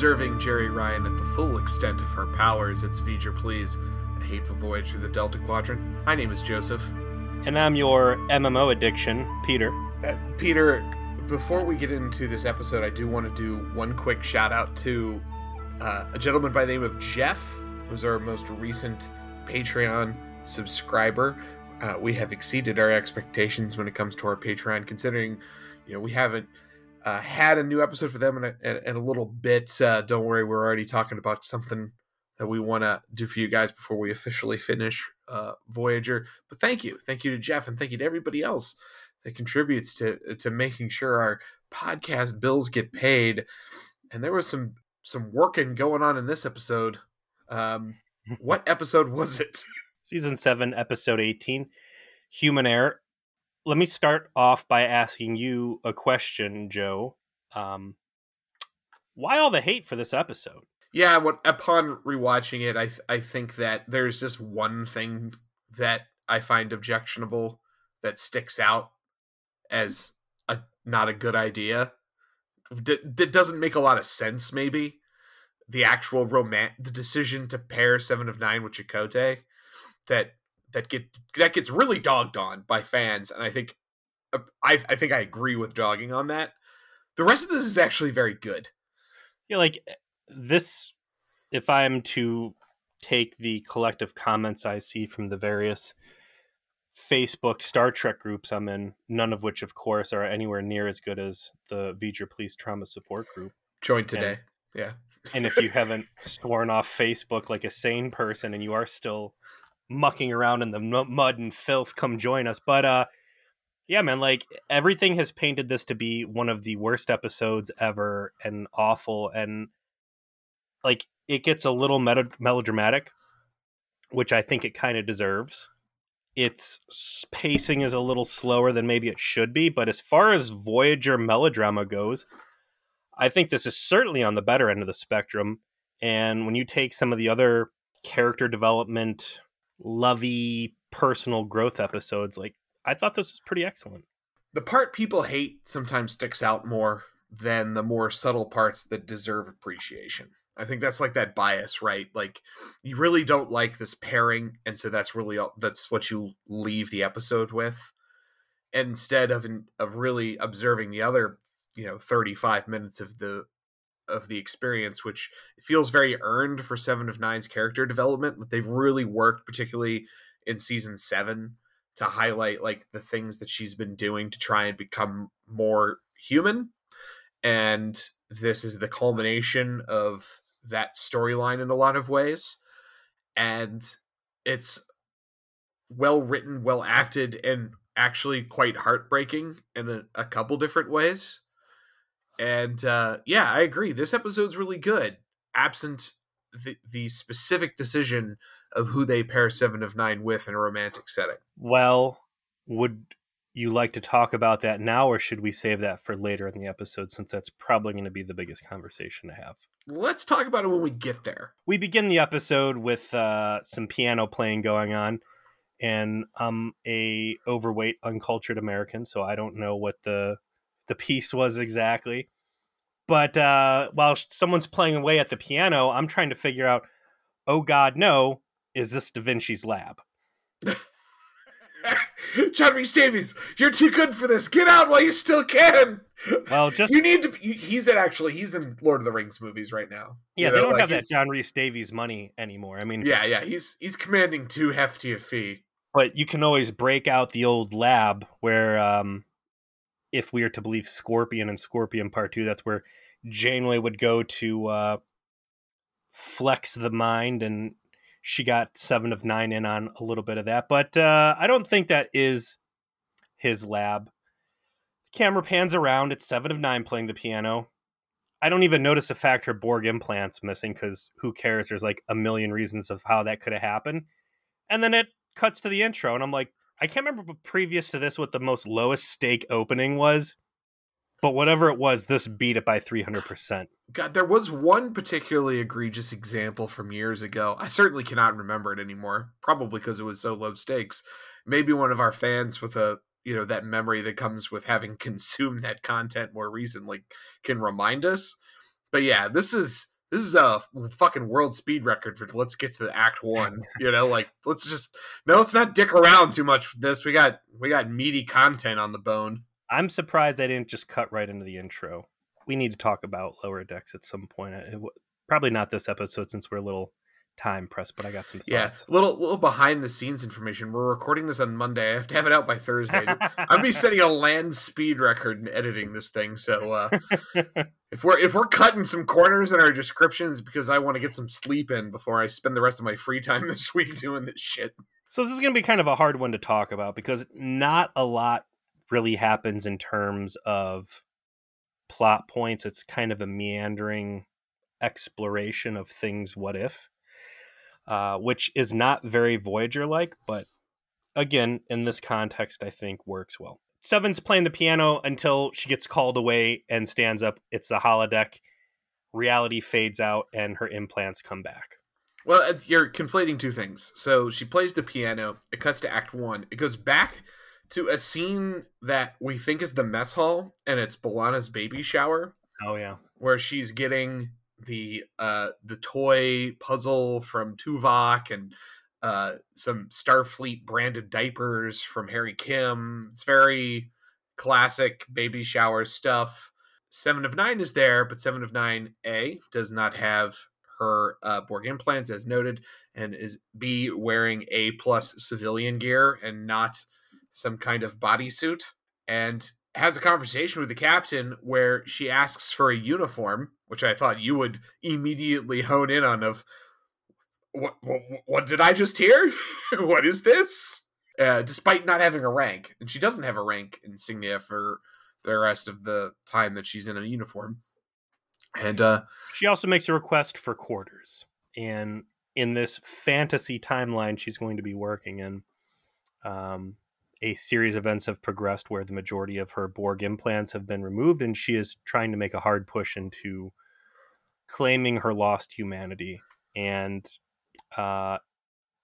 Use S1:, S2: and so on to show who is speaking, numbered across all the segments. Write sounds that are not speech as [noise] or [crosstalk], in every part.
S1: Observing Jeri Ryan at the full extent of her powers, it's V'ger Please, a hateful voyage through the Delta Quadrant. My name is Joseph.
S2: And I'm your MMO addiction, Peter.
S1: Uh, Peter, before we get into this episode, I do want to do one quick shout out to uh, a gentleman by the name of Jeff, who's our most recent Patreon subscriber. Uh, we have exceeded our expectations when it comes to our Patreon, considering you know we haven't uh, had a new episode for them in a, in a little bit. Uh, don't worry, we're already talking about something that we want to do for you guys before we officially finish uh, Voyager. But thank you, thank you to Jeff, and thank you to everybody else that contributes to to making sure our podcast bills get paid. And there was some some working going on in this episode. Um, [laughs] what episode was it?
S2: Season seven, episode eighteen, Human Error let me start off by asking you a question, Joe. Um, why all the hate for this episode?
S1: Yeah, what upon rewatching it, I th- I think that there's just one thing that I find objectionable that sticks out as a not a good idea. D- that doesn't make a lot of sense. Maybe the actual romance, the decision to pair Seven of Nine with Chakotay, that that get that gets really dogged on by fans, and I think uh, I I think I agree with dogging on that. The rest of this is actually very good.
S2: Yeah, like eh, this. If I'm to take the collective comments I see from the various Facebook Star Trek groups I'm in, none of which, of course, are anywhere near as good as the V'ger Police Trauma Support Group.
S1: Join today.
S2: And,
S1: yeah.
S2: and if you haven't sworn off Facebook like a sane person and you are still mucking around in the mud and filth, come join us. But uh, yeah, man, like everything has painted this to be one of the worst episodes ever and awful, and like it gets a little meta- melodramatic, which I think it kind of deserves. Its pacing is a little slower than maybe it should be, but as far as Voyager melodrama goes, I think this is certainly on the better end of the spectrum. And when you take some of the other character development lovey personal growth episodes like i thought this was pretty excellent.
S1: The part people hate sometimes sticks out more than the more subtle parts that deserve appreciation. I think that's like that bias right? Like you really don't like this pairing and so that's really all, that's what you leave the episode with. Instead of of really observing the other you know 35 minutes of the of the experience, which feels very earned for Seven of Nine's character development. But they've really worked, particularly in season seven, to highlight like the things that she's been doing to try and become more human. And this is the culmination of that storyline in a lot of ways. And it's well written, well acted, and actually quite heartbreaking in a, a couple different ways. And uh, yeah, I agree. This episode's really good, absent the, the specific decision of who they pair Seven of Nine with in a romantic setting.
S2: Well, would you like to talk about that now, or should we save that for later in the episode since that's probably going to be the biggest conversation to have?
S1: Let's talk about it when we get there.
S2: We begin the episode with uh, some piano playing going on, and I'm a overweight, uncultured American, so I don't know what the the piece was exactly. But uh, while someone's playing away at the piano, I'm trying to figure out, oh God, no, is this Da Vinci's lab? [laughs]
S1: John Rhys-Davies, you're too good for this. Get out while you still can.
S2: Well, [laughs] just
S1: you need to. He's in actually. He's in Lord of the Rings movies right now.
S2: Yeah,
S1: you
S2: know, they don't like have that John Rhys-Davies money anymore. I mean,
S1: yeah, yeah, he's he's commanding too hefty a fee.
S2: But you can always break out the old lab where um, if we are to believe Scorpion and Scorpion Part Two, that's where Janeway would go to uh, flex the mind, and she got Seven of Nine in on a little bit of that. But uh, I don't think that is his lab. Camera pans around. It's Seven of Nine playing the piano. I don't even notice the fact her Borg implant's missing because who cares? There's like a million reasons of how that could have happened. And then it cuts to the intro, and I'm like, I can't remember previous to this what the most lowest stake opening was, but whatever it was, this beat it by 300%.
S1: God, there was one particularly egregious example from years ago. I certainly cannot remember it anymore, probably because it was so low stakes. Maybe one of our fans with a, you know, that memory that comes with having [laughs] consumed that content more recently can remind us. but yeah, this is this is a fucking world speed record for let's get to the act one you know like let's just no let's not dick around too much with this we got we got meaty content on the bone
S2: I'm surprised I didn't just cut right into the intro. We need to talk about lower decks at some point. Probably not this episode since we're a little time pressed, but I got some
S1: yeah
S2: thoughts.
S1: little little behind the scenes information. We're recording this on monday. I have to have it out by thursday. I'm gonna be setting a land speed record in editing this thing so uh [laughs] if we're if we're cutting some corners in our descriptions because i want to get some sleep in before i spend the rest of my free time [laughs] this week doing this shit.
S2: So this is going to be kind of a hard one to talk about because not a lot really happens in terms of plot points. It's kind of a meandering exploration of things what if, uh, which is not very Voyager like, but again, in this context, I think works well. Seven's playing the piano until she gets called away and stands up. It's the holodeck. Reality fades out and her implants come back.
S1: Well, it's, you're conflating two things. So she plays the piano. It cuts to Act One. It goes back to a scene that we think is the mess hall, and it's B'Elanna's baby shower,
S2: Oh, yeah.
S1: where she's getting the uh the toy puzzle from Tuvok and uh some Starfleet branded diapers from Harry Kim. It's very classic baby shower stuff. Seven of Nine is there, but Seven of Nine A does not have her uh, Borg implants, as noted, and is B wearing A plus civilian gear and not some kind of bodysuit, and has a conversation with the captain where she asks for a uniform, which I thought you would immediately hone in on. Of what? What, what did I just hear? [laughs] what is this? Uh, despite not having a rank, and she doesn't have a rank insignia for the rest of the time that she's in a uniform. And uh,
S2: She also makes a request for quarters. And in this fantasy timeline she's going to be working in, um, a series of events have progressed where the majority of her Borg implants have been removed, and she is trying to make a hard push into claiming her lost humanity. And uh,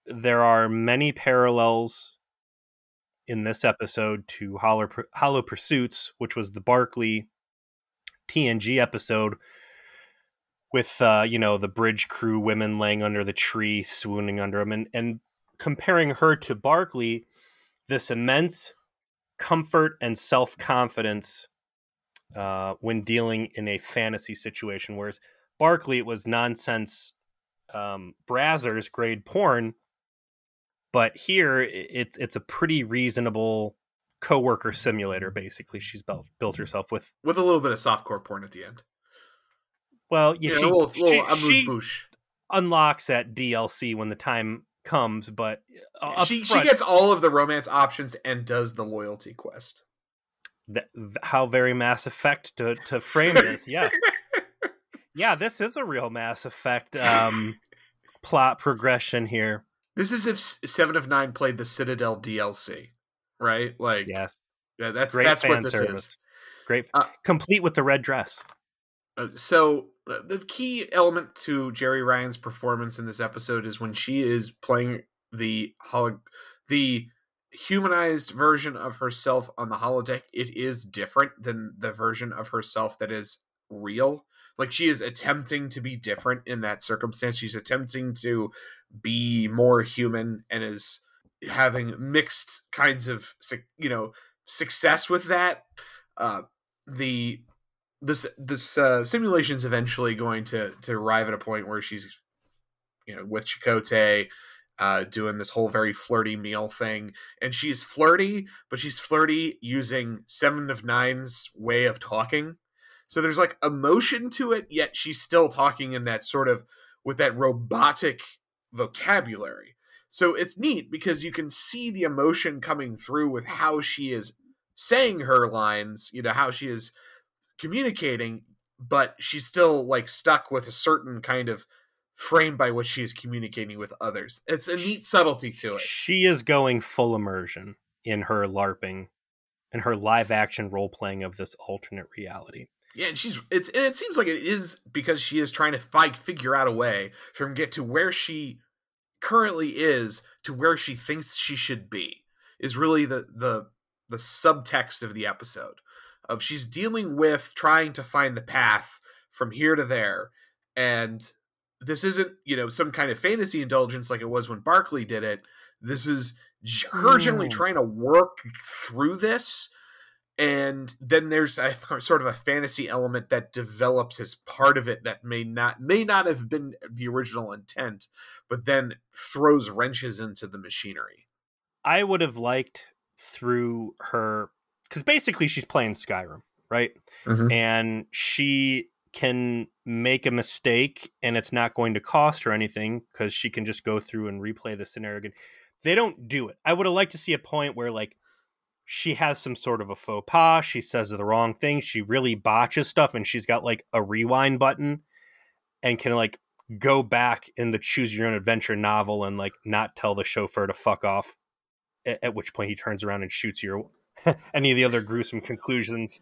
S2: there are many parallels in this episode to Hollow, Hollow Pursuits, which was the Barclay TNG episode with uh, you know the bridge crew women laying under the tree swooning under him and and comparing her to Barclay this immense comfort and self-confidence uh, when dealing in a fantasy situation whereas Barclay it was nonsense um, brazzers grade porn but here it, it's a pretty reasonable coworker simulator basically she's built built herself with
S1: with a little bit of softcore porn at the end.
S2: well yeah,
S1: Yeah,
S2: she,
S1: a little,
S2: she,
S1: little
S2: she unlocks that DLC when the time comes, but uh,
S1: She she gets all of the romance options and does the loyalty quest.
S2: th- th- how very Mass Effect to to frame this. [laughs] Yes, yeah, this is a real Mass Effect um, plot progression here.
S1: This is if Seven of Nine played the Citadel DLC, right? Like,
S2: Yes,
S1: yeah, that's
S2: great
S1: that's what this
S2: service.
S1: is.
S2: Great,
S1: Uh,
S2: complete with the red dress.
S1: Uh, so uh, the key element to Jeri Ryan's performance in this episode is when she is playing the holo- the humanized version of herself on the holodeck. It is different than the version of herself that is real. Like she is attempting to be different in that circumstance. She's attempting to be more human and is having mixed kinds of you know success with that. Uh, the this this uh, simulation's eventually going to to arrive at a point where she's you know with Chakotay uh doing this whole very flirty meal thing. And she's flirty but she's flirty using seven of nine's way of talking. So there's like emotion to it yet she's still talking in that sort of with that robotic vocabulary. So it's neat because you can see the emotion coming through with how she is saying her lines you know how she is communicating, but she's still like stuck with a certain kind of frame by which she is communicating with others. It's a neat subtlety to it.
S2: She is going full immersion in her LARPing, and her live action role playing of this alternate reality.
S1: Yeah, and she's it's and it seems like it is because she is trying to fight figure out a way from get to where she currently is to where she thinks she should be. Is really the the the subtext of the episode of she's dealing with trying to find the path from here to there. And this isn't you know some kind of fantasy indulgence like it was when barclay did it. This is her generally
S2: Mm.
S1: trying to work through this. And then there's a [laughs] sort of a fantasy element that develops as part of it that may not may not have been the original intent but then throws wrenches into the machinery.
S2: I would have liked through her because basically she's playing Skyrim, right?
S1: Mhm.
S2: And she can make a mistake and it's not going to cost her anything because she can just go through and replay the scenario again. They don't do it. I would have liked to see a point where like she has some sort of a faux pas, she says the wrong thing, she really botches stuff, and she's got like a rewind button and can like go back in the choose your own adventure novel and like not tell the chauffeur to fuck off at, which point he turns around and shoots you [laughs] any of the other gruesome conclusions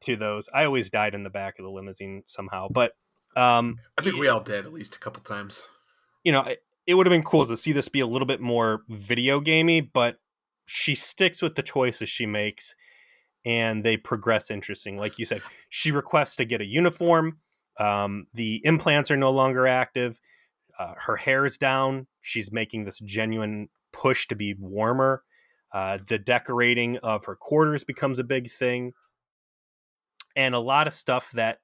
S2: to those? I always died in the back of the limousine somehow but um
S1: i think we all did at least a couple times.
S2: You know it, it would have been cool to see this be a little bit more video gamey but she sticks with the choices she makes and they progress interesting. Like you said she requests to get a uniform um, the implants are no longer active uh, her is down. She's making this genuine push to be warmer uh, the decorating of her quarters becomes a big thing and a lot of stuff that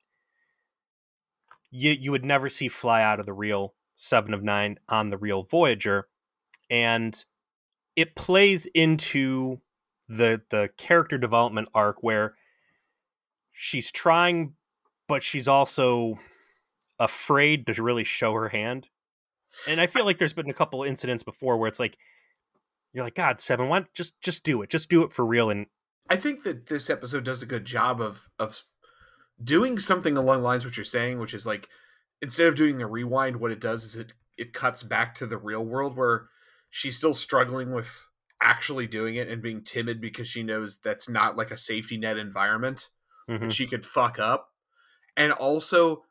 S2: you you would never see fly out of the real Seven of Nine on the real Voyager, and it plays into the the character development arc where she's trying, but she's also afraid to really show her hand. And I feel like there's been a couple incidents before where it's like you're like, God, Seven, why just just do it, just do it for real, and
S1: I think that this episode does a good job of of doing something along the lines of what you're saying, which is like instead of doing the rewind, what it does is it it cuts back to the real world where she's still struggling with actually doing it and being timid because she knows that's not like a safety net environment
S2: Mhm.
S1: that she could fuck up. And also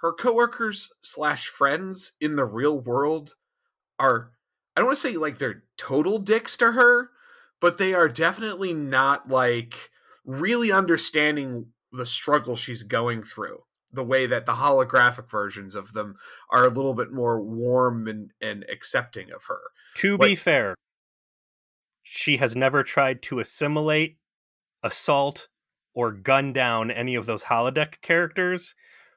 S1: her coworkers slash friends in the real world are I don't want to say like they're total dicks to her, but they are definitely not like really understanding the struggle she's going through. The way that the holographic versions of them are a little bit more warm and, and accepting of her.
S2: To be fair, she has never tried to assimilate, assault, or gun down any of those holodeck characters,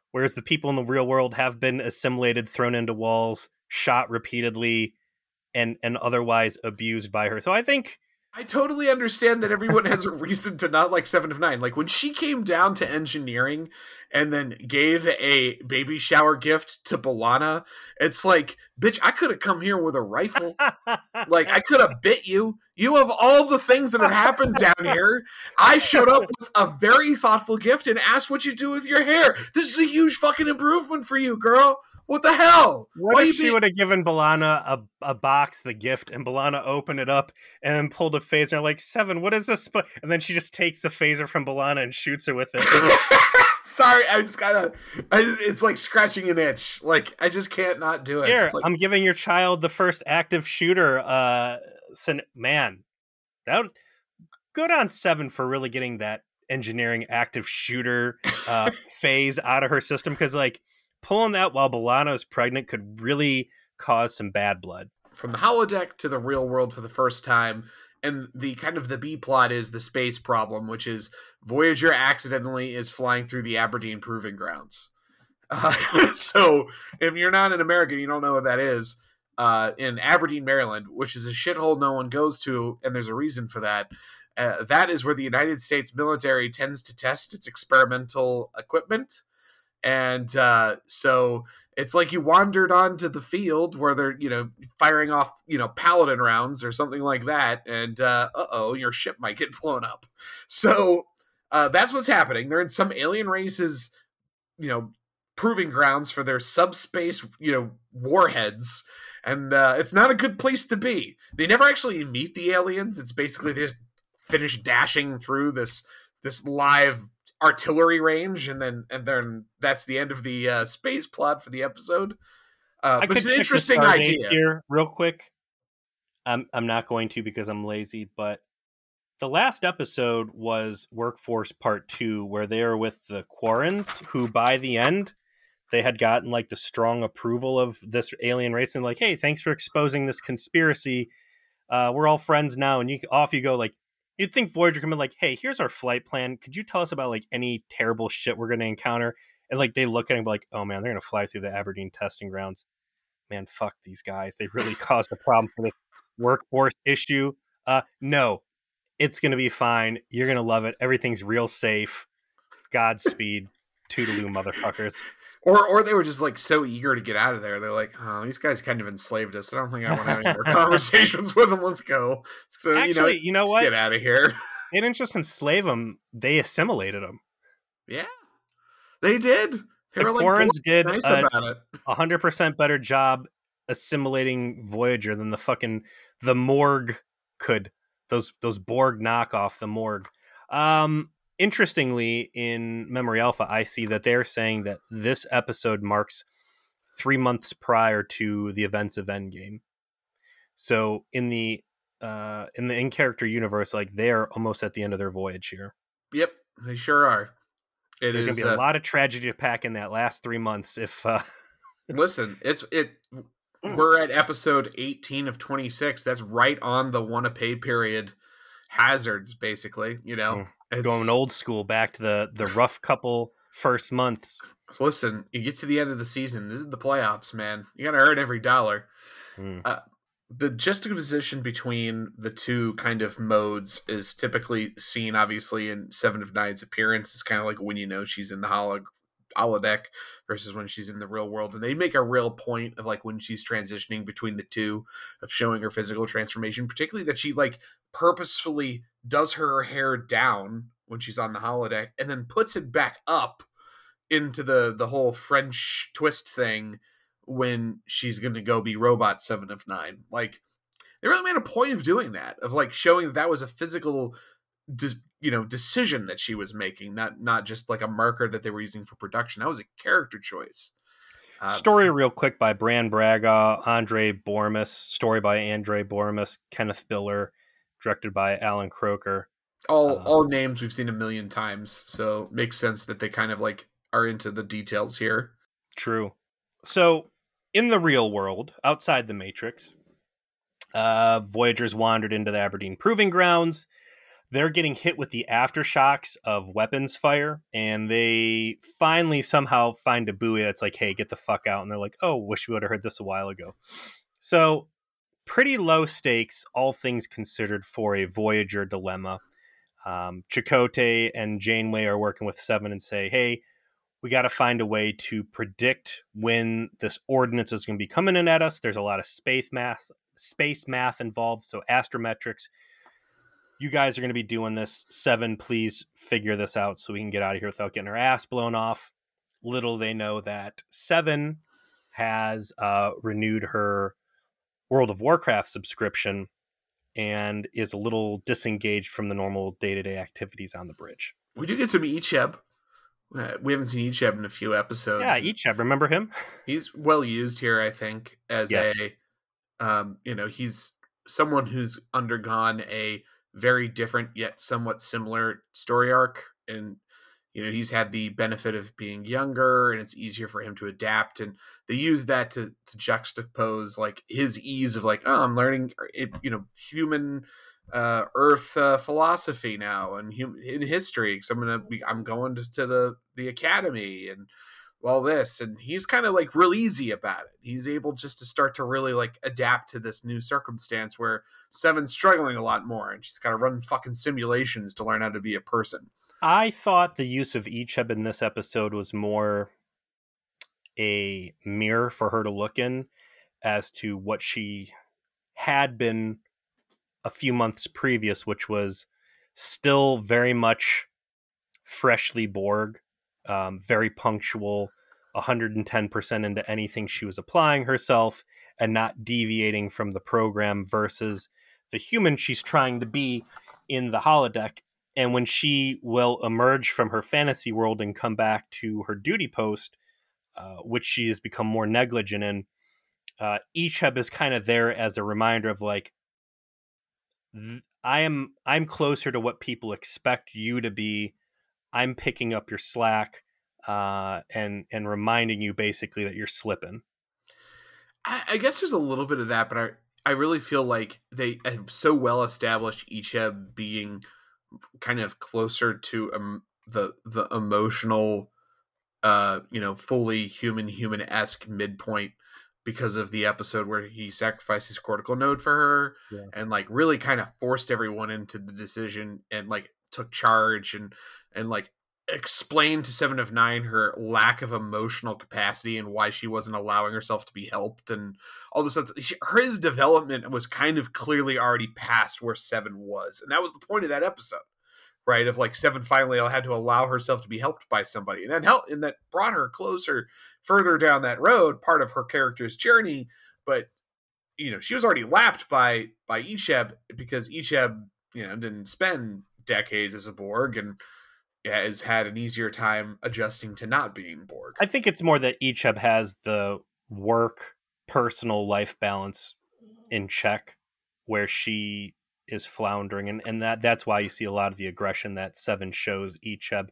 S2: whereas the people in the real world have been assimilated, thrown into walls, shot repeatedly, and and otherwise abused by her. So I think
S1: I totally understand that everyone has a reason to not like Seven of Nine. Like when she came down to engineering and then gave a baby shower gift to B'Elanna, it's like, bitch, I could have come here with a rifle. Like I could have [laughs] bit you. You have all the things that have happened down here. I showed up with a very thoughtful gift and asked what you do with your hair. This is a huge fucking improvement for you, girl. What the hell?
S2: What
S1: Why
S2: if she
S1: being-
S2: would have given B'Elanna a, a box, the gift, and B'Elanna opened it up and then pulled a phaser? like, Seven, what is this? sp-" And then she just takes the phaser from B'Elanna and shoots her with it. [laughs] [laughs]
S1: Sorry, I just gotta. I, it's like scratching an itch. Like I just can't not do it.
S2: Here,
S1: like,
S2: I'm giving your child the first active shooter. Uh, man, that would, good on Seven for really getting that engineering active shooter uh, [laughs] phase out of her system because, like, pulling that while B'Elanna is pregnant could really cause some bad blood.
S1: from the holodeck to the real world for the first time and the kind of the b plot is the space problem which is voyager accidentally is flying through the aberdeen proving grounds. Uh, [laughs] so if you're not an American, you don't know what that is uh, in aberdeen maryland which is a shithole no one goes to and there's a reason for that uh, that is where the united states military tends to test its experimental equipment and uh, so it's like you wandered onto the field where they're you know firing off you know paladin rounds or something like that and uh oh your ship might get blown up. So uh that's what's happening. They're in some alien races you know proving grounds for their subspace you know warheads and uh it's not a good place to be. They never actually meet the aliens. It's basically they just finish dashing through this this live artillery range and then and then that's the end of the uh, space plot for the episode uh, it's an interesting idea
S2: here real quick. I'm I'm not going to because I'm lazy, but the last episode was Workforce Part Two, where they are with the Quarrens, who by the end they had gotten like the strong approval of this alien race, and like, hey, thanks for exposing this conspiracy. Uh, we're all friends now, and you off you go. Like, you'd think Voyager come in like, hey, here's our flight plan. Could you tell us about like any terrible shit we're going to encounter? And like they look at him like, oh man, they're going to fly through the Aberdeen testing grounds. Man, fuck these guys. They really [laughs] caused a problem for this workforce issue. Uh, no, it's going to be fine. You're going to love it. Everything's real safe. Godspeed, toodaloo, motherfuckers.
S1: Or, or they were just like so eager to get out of there. They're like, "Oh, these guys kind of enslaved us. I don't think I want to have any more [laughs] conversations with them. Let's go.
S2: So, Actually, you know, you know what?
S1: Get out of here."
S2: They didn't just enslave them; they assimilated them.
S1: Yeah, they did. They
S2: the were like, did nice a, about it. hundred percent better job assimilating Voyager than the fucking the Morg could. Those those Borg knockoff the Morg. Um, interestingly, in Memory Alpha, I see that they're saying that this episode marks three months prior to the events of Endgame. So in the uh, in the in character universe, like they are almost at the end of their voyage here.
S1: Yep, they sure are.
S2: It There's is, gonna be uh, a lot of tragedy to pack in that last three months. If uh... [laughs]
S1: listen, it's it. We're at episode 18 of 26. That's right on the one a pay period hazards, basically. You know, mm.
S2: It's, going old school back to the the rough couple first months.
S1: Listen, you get to the end of the season. This is the playoffs, man. You got to earn every dollar. Mm. Uh, the juxtaposition between the two kind of modes is typically seen, obviously, in Seven of Nine's appearance. It's kind of like when you know she's in the holo- holodeck versus when she's in the real world. And they make a real point of like when she's transitioning between the two of showing her physical transformation, particularly that she like purposefully does her hair down when she's on the holodeck and then puts it back up into the the whole French twist thing when she's going to go be robot 7 of 9 like they really made a point of doing that of like showing that, that was a physical you know decision that she was making not not just like a marker that they were using for production that was a character choice
S2: uh, story real quick by Brannon Braga, André Bormanis. Story by André Bormanis, Kenneth Biller, directed by Allan Kroeker
S1: All um, all names we've seen a million times, so makes sense that they kind of like are into the details here.
S2: True. So, in the real world, outside the Matrix, uh, Voyagers wandered into the Aberdeen Proving Grounds. They're getting hit with the aftershocks of weapons fire, and they finally somehow find a buoy that's like, "Hey, get the fuck out!" And they're like, "Oh, wish we would have heard this a while ago." So pretty low stakes, all things considered, for a Voyager dilemma. Um, Chakotay and Janeway are working with Seven and say, hey, we got to find a way to predict when this ordinance is going to be coming in at us. There's a lot of space math, space math involved, so astrometrics. You guys are going to be doing this. Seven, please figure this out so we can get out of here without getting our ass blown off. Little they know that Seven has uh, renewed her World of Warcraft subscription and is a little disengaged from the normal day to day activities on the bridge.
S1: We do get some Icheb. Uh, we haven't seen Icheb in a few episodes.
S2: Yeah, Icheb. Remember him? [laughs]
S1: He's well used here, I think, as yes. a, um, you know, he's someone who's undergone a very different yet somewhat similar story arc, and you know he's had the benefit of being younger and it's easier for him to adapt and they use that to, to juxtapose like his ease of like oh i'm learning uh, it you know human uh earth uh, philosophy now and hum- in history because i'm gonna be i'm going to, to the the academy and all this and he's kind of like real easy about it. He's able just to start to really like adapt to this new circumstance where seven's struggling a lot more and she's got to run fucking simulations to learn how to be a person.
S2: I thought the use of Icheb in this episode was more a mirror for her to look in as to what she had been a few months previous, which was still very much freshly Borg, um, very punctual, 110% into anything she was applying herself, and not deviating from the program versus the human she's trying to be in the holodeck and when she will emerge from her fantasy world and come back to her duty post, uh, which she has become more negligent in, uh, Icheb is kind of there as a reminder of like, th- I am I'm closer to what people expect you to be. I'm picking up your slack uh, and and reminding you basically that you're slipping.
S1: I, I guess there's a little bit of that, but I I really feel like they have so well established Icheb being kind of closer to um, the the emotional, uh, you know, fully human human esque midpoint because of the episode where he sacrificed his cortical node for her
S2: Yeah.
S1: and like really kind of forced everyone into the decision and like took charge and and like explain to Seven of Nine her lack of emotional capacity and why she wasn't allowing herself to be helped and all this stuff. His development was kind of clearly already past where Seven was, and that was the point of that episode, right? Of like Seven finally had to allow herself to be helped by somebody, and that helped, and that brought her closer, further down that road, part of her character's journey. But you know, she was already lapped by by Icheb because Icheb, you know, didn't spend decades as a Borg and has had an easier time adjusting to not being Borg.
S2: I think it's more that Icheb has the work personal life balance in check where she is floundering and, and that that's why you see a lot of the aggression that Seven shows Icheb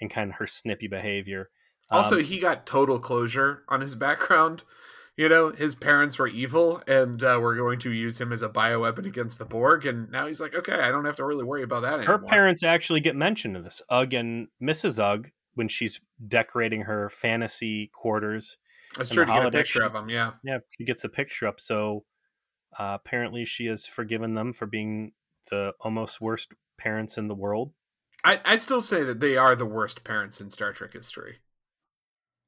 S2: and kind of her snippy behavior.
S1: Also,
S2: Um,
S1: he got total closure on his background. You know, his parents were evil and uh, were going to use him as a bioweapon against the Borg, and now he's like, okay, I don't have to really worry about that anymore.
S2: her parents actually get mentioned in this. Ugg and Mrs. Ugg when she's decorating her fantasy quarters.
S1: Try
S2: the
S1: to get a picture of him. Yeah,
S2: Yeah, she gets a picture up. So uh, apparently, she has forgiven them for being the almost worst parents in the world.
S1: I, I still say that they are the worst parents in Star Trek history.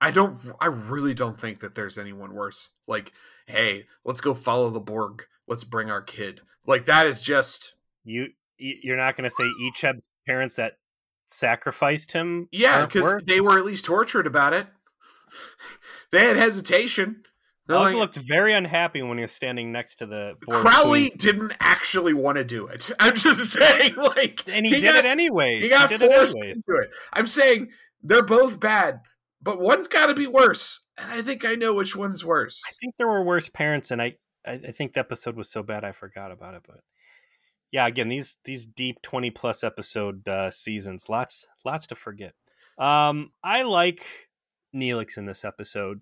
S1: I don't. I really don't think that there's anyone worse. Like, hey, let's go follow the Borg. Let's bring our kid. Like that is just
S2: You you're not going to say Icheb's parents that sacrificed him.
S1: yeah, because they were at least tortured about it. [laughs] they had hesitation. Like,
S2: looked very unhappy when he was standing next to the Borg
S1: Crowley
S2: queen.
S1: didn't actually want to do it. [laughs] I'm just saying, like,
S2: and he, did
S1: got,
S2: it anyways.
S1: He got
S2: did it
S1: forced
S2: anyways.
S1: into it. I'm saying they're both bad, but one's got to be worse, and I think I know which one's worse.
S2: I think there were worse parents, and I, I I think the episode was so bad I forgot about it. But yeah, again, these these deep twenty plus episode uh, seasons, lots lots to forget. Um, I like Neelix in this episode.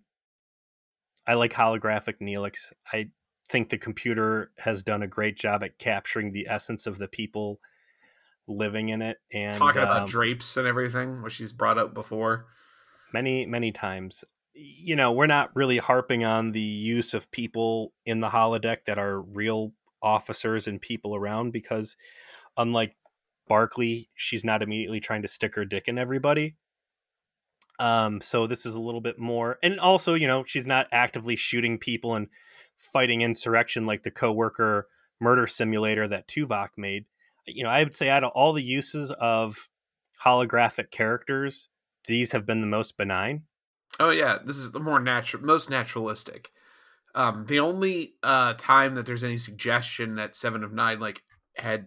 S2: I like holographic Neelix. I think the computer has done a great job at capturing the essence of the people living in it and
S1: Talking about
S2: um,
S1: drapes and everything, which she's brought up before.
S2: Many many times. You know we're not really harping on the use of people in the holodeck that are real officers and people around because unlike barclay she's not immediately trying to stick her dick in everybody. Um so this is a little bit more and also you know she's not actively shooting people and fighting insurrection like the coworker murder simulator that tuvok made. You know i would say out of all the uses of holographic characters these have been the most benign.
S1: Oh yeah, this is the more natural, most naturalistic. Um, the only uh, time that there's any suggestion that Seven of Nine like had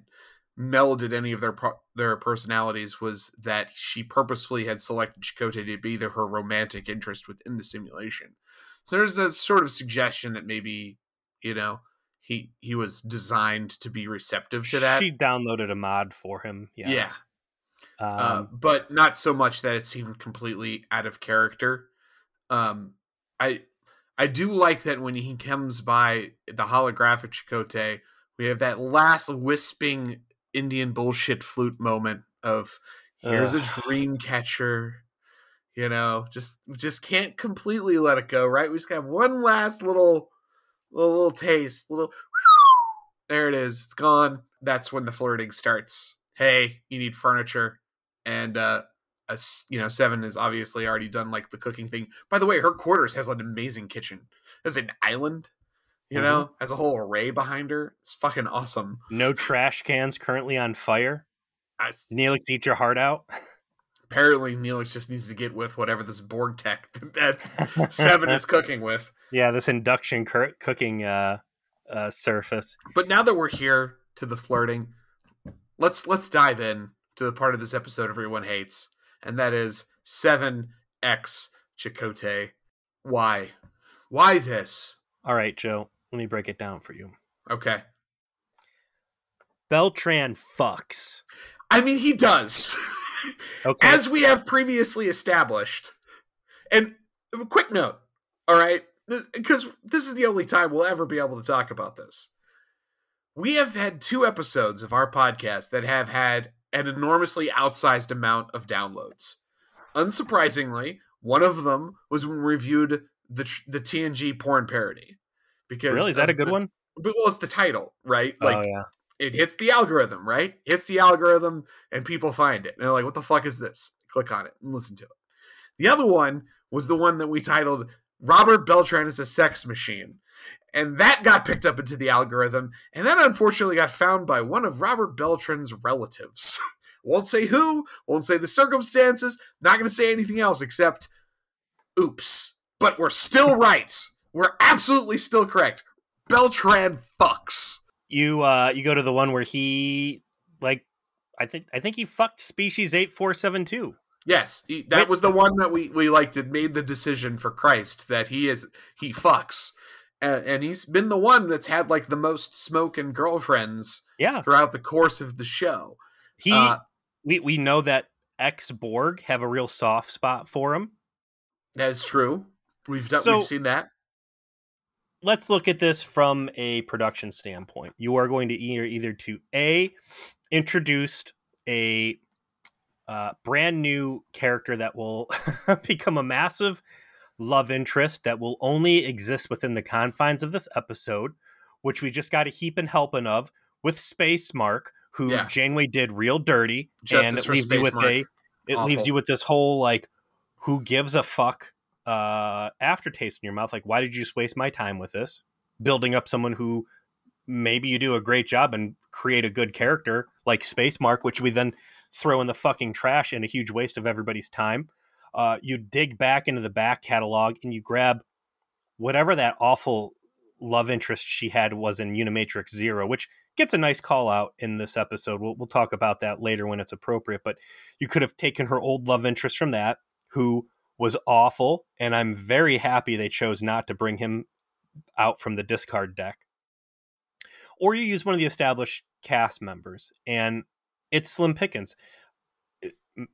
S1: melded any of their pro- their personalities was that she purposefully had selected Chakotay to be the, her romantic interest within the simulation. So there's a sort of suggestion that maybe you know he he was designed to be receptive to that.
S2: She downloaded a mod for him. Yes.
S1: uh,
S2: Um,
S1: but not so much that it seemed completely out of character. Um, I I do like that when he comes by the holographic Chakotay, we have that last wisping Indian bullshit flute moment of here's
S2: Ugh.
S1: a dream catcher. You know, just just can't completely let it go, right? We just have one last little little, little taste, little [laughs] there it is. It's gone. That's when the flirting starts. Hey, you need furniture, and uh, a, you know seven has obviously already done like the cooking thing. By the way, her quarters has an amazing kitchen. Has an island, you
S2: Mhm.
S1: know, has a whole array behind her. It's fucking awesome.
S2: no trash cans currently on fire.
S1: I,
S2: Neelix, eat your heart out.
S1: apparently, Neelix just needs to get with whatever this Borg tech [laughs] that seven is [laughs] cooking with.
S2: yeah, this induction cur- cooking uh, uh, surface.
S1: But now that we're here to the flirting, let's let's dive in to the part of this episode everyone hates, and that is seven X Chakotay. Why? Why this?
S2: All right, Joe. Let me break it down for you.
S1: Okay.
S2: Beltran fucks.
S1: I mean, he does. [laughs]
S2: Okay.
S1: As we have previously established. And a quick note, all right? Because this is the only time we'll ever be able to talk about this. We have had two episodes of our podcast that have had an enormously outsized amount of downloads. Unsurprisingly, one of them was when we reviewed the the TNG porn parody. Because
S2: really, is that a good
S1: the-
S2: one?
S1: But well, it's the title, right? Oh, like
S2: oh yeah.
S1: it hits the algorithm, right? Hits the algorithm and people find it. And they're like, what the fuck is this? Click on it and listen to it. The other one was the one that we titled Robert Beltran is a Sex Machine. And that got picked up into the algorithm. And that unfortunately got found by one of Robert Beltran's relatives. [laughs] won't say who, won't say the circumstances, not going to say anything else except, oops. But we're still right. We're absolutely still correct. Beltran fucks.
S2: You uh you go to the one where he like I think I think he fucked species eight four seven two.
S1: Yes, he, that
S2: Wait.
S1: was the one that we we liked and made the decision for Christ that he is he fucks, and, and he's been the one that's had like the most smoke and girlfriends
S2: Yeah.
S1: throughout the course of the show.
S2: He
S1: Uh,
S2: we we know that ex Borg have a real soft spot for him.
S1: That is true. We've done
S2: So-
S1: we've seen that.
S2: let's look at this from a production standpoint. You are going to either either to a introduced a uh, brand new character that will [laughs] become a massive love interest that will only exist within the confines of this episode, which we just got a heap and helping of with Space Mark, who
S1: Yeah.
S2: Janeway did real dirty,
S1: Justice
S2: and it leaves you with
S1: Mark.
S2: a it leaves you with this whole like who gives a fuck uh aftertaste in your mouth like why did you just waste my time with this building up someone who maybe you do a great job and create a good character like space mark which we then throw in the fucking trash and a huge waste of everybody's time uh you dig back into the back catalog and you grab whatever that awful love interest she had was in unimatrix zero which gets a nice call out in this episode. We'll, we'll talk about that later when it's appropriate but you could have taken her old love interest from that who was awful and i'm very happy they chose not to bring him out from the discard deck. Or you use one of the established cast members and it's slim pickens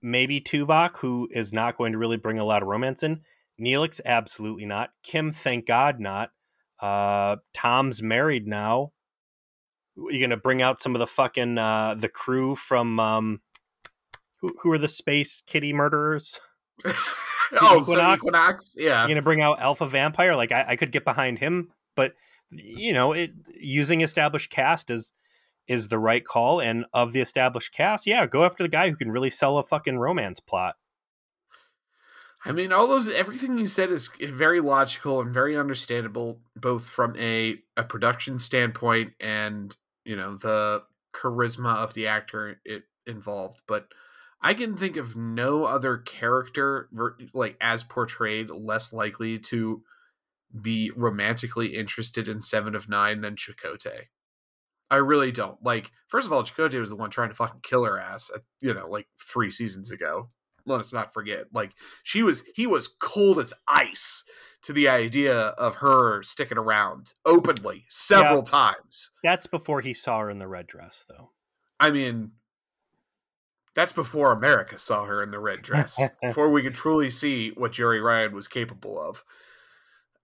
S2: maybe tuvok who is not going to really bring a lot of romance in. Neelix absolutely not. Kim thank god not. Uh tom's married now. You're gonna bring out some of the fucking uh the crew from um who, who are the space kitty murderers? [laughs]
S1: Oh,
S2: Equinox?
S1: so Equinox, yeah.
S2: you're gonna bring out alpha vampire? Like I, I could get behind him but you know it using established cast is is the right call and of the established cast yeah go after the guy who can really sell a fucking romance plot
S1: I mean, all those everything you said is very logical and very understandable, both from a a production standpoint and you know the charisma of the actor it involved. But I can think of no other character like as portrayed less likely to be romantically interested in Seven of Nine than Chakotay. I really don't. Like, first of all, Chakotay was the one trying to fucking kill her ass, uh, you know, like three seasons ago. Let us not forget. Like, she was, he was cold as ice to the idea of her sticking around openly several times.
S2: that's before he saw her in the red dress though
S1: I mean, that's before America saw her in the red dress, [laughs] before we could truly see what Jeri Ryan was capable of,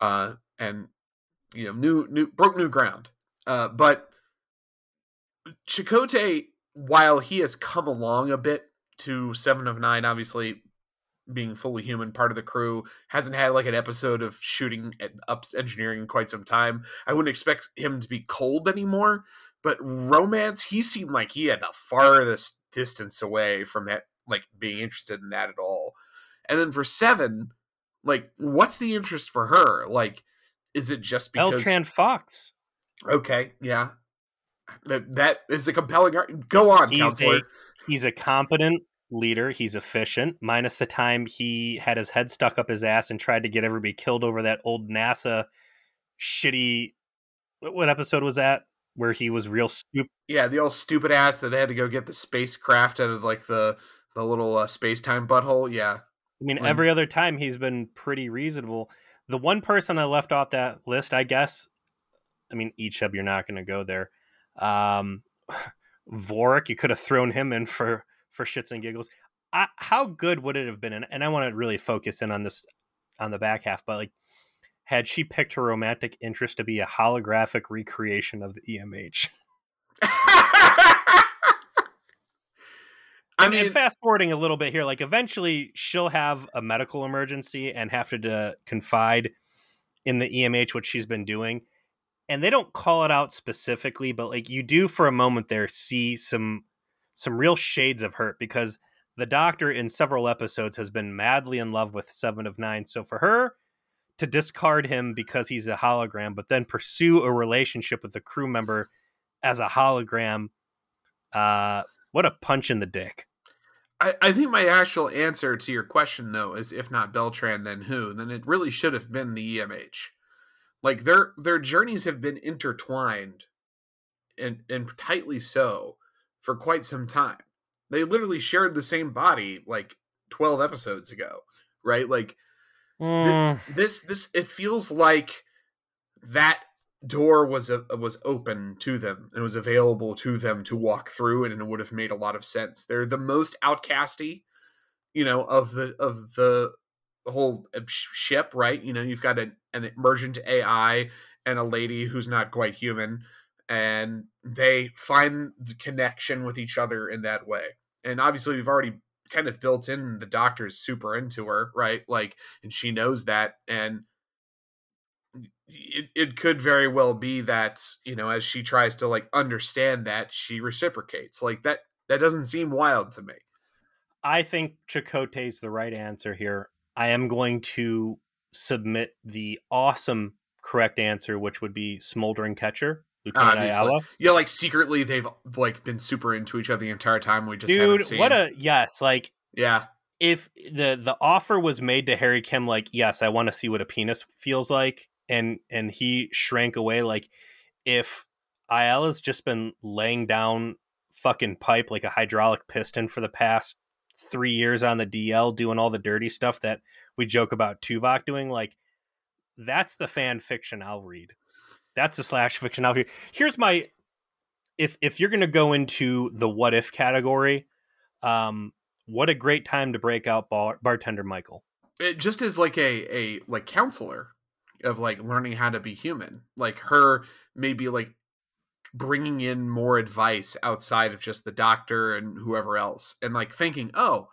S1: uh, and you know, new, new broke new ground. Uh, but Chakotay, while he has come along a bit to Seven of Nine, obviously being fully human, part of the crew, hasn't had like an episode of shooting at up engineering in quite some time. I wouldn't expect him to be cold anymore but romance he seemed like he had the farthest distance away from it like being interested in that at all and then for seven like what's the interest for her like is it just because
S2: Beltran Fox.
S1: okay yeah that that is a compelling go on
S2: He's
S1: counselor
S2: a he's a competent leader. He's efficient, minus the time he had his head stuck up his ass and tried to get everybody killed over that old NASA shitty. What, episode was that? Where he was real stupid.
S1: yeah the old stupid ass that had to go get the spacecraft out of like the the little uh, space-time butthole yeah
S2: I mean,
S1: When-
S2: every other time he's been pretty reasonable. The one person I left off that list, I guess. I mean, Icheb you're not going to go there. Um, Vorik. You could have thrown him in for for shits and giggles. I, how good would it have been? And, and I want to really focus in on this on the back half, but like, had she picked her romantic interest to be a holographic recreation of the EMH? [laughs] I mean, and fast forwarding a little bit here, like eventually she'll have a medical emergency and have to de- confide in the EMH, which she's been doing. And they don't call it out specifically, but like you do for a moment there see some some real shades of hurt because the doctor in several episodes has been madly in love with Seven of Nine. So for her to discard him because he's a hologram, but then pursue a relationship with a crew member as a hologram, uh, what a punch in the dick.
S1: I, I think my actual answer to your question though is if not Beltran, then who? Then it really should have been the EMH. Like their their journeys have been intertwined and and tightly so for quite some time. They literally shared the same body like 12 episodes ago, right? Like mm. th- this this it feels like that door was a, was open to them and was available to them to walk through and it would have made a lot of sense they're the most outcasty you know of the of the whole uh, ship right you know you've got an, an emergent ai and a lady who's not quite human and they find the connection with each other in that way. And obviously we've already kind of built in the doctor's super into her right? Like and she knows that and it, it could very well be that you know as she tries to like understand that she reciprocates. Like that that doesn't seem wild to me.
S2: I think is the right answer here. I am going to submit the awesome correct answer which would be smoldering catcher Lieutenant Ayala.
S1: Yeah, like secretly they've like been super into each other the entire time. We just
S2: dude, what a yes, like
S1: yeah.
S2: If the the offer was made to Harry Kim, like yes, I want to see what a penis feels like, and and he shrank away like if Ayala's just been laying down fucking pipe like a hydraulic piston for the past three years on the DL doing all the dirty stuff that we joke about Tuvok doing, like that's the fan fiction I'll read. That's the slash fiction I'll read. Here's my if if you're gonna go into the what if category, um, what a great time to break out bar- bartender Michael.
S1: It just as like a a like counselor of like learning how to be human like her maybe like bringing in more advice outside of just the doctor and whoever else and like thinking oh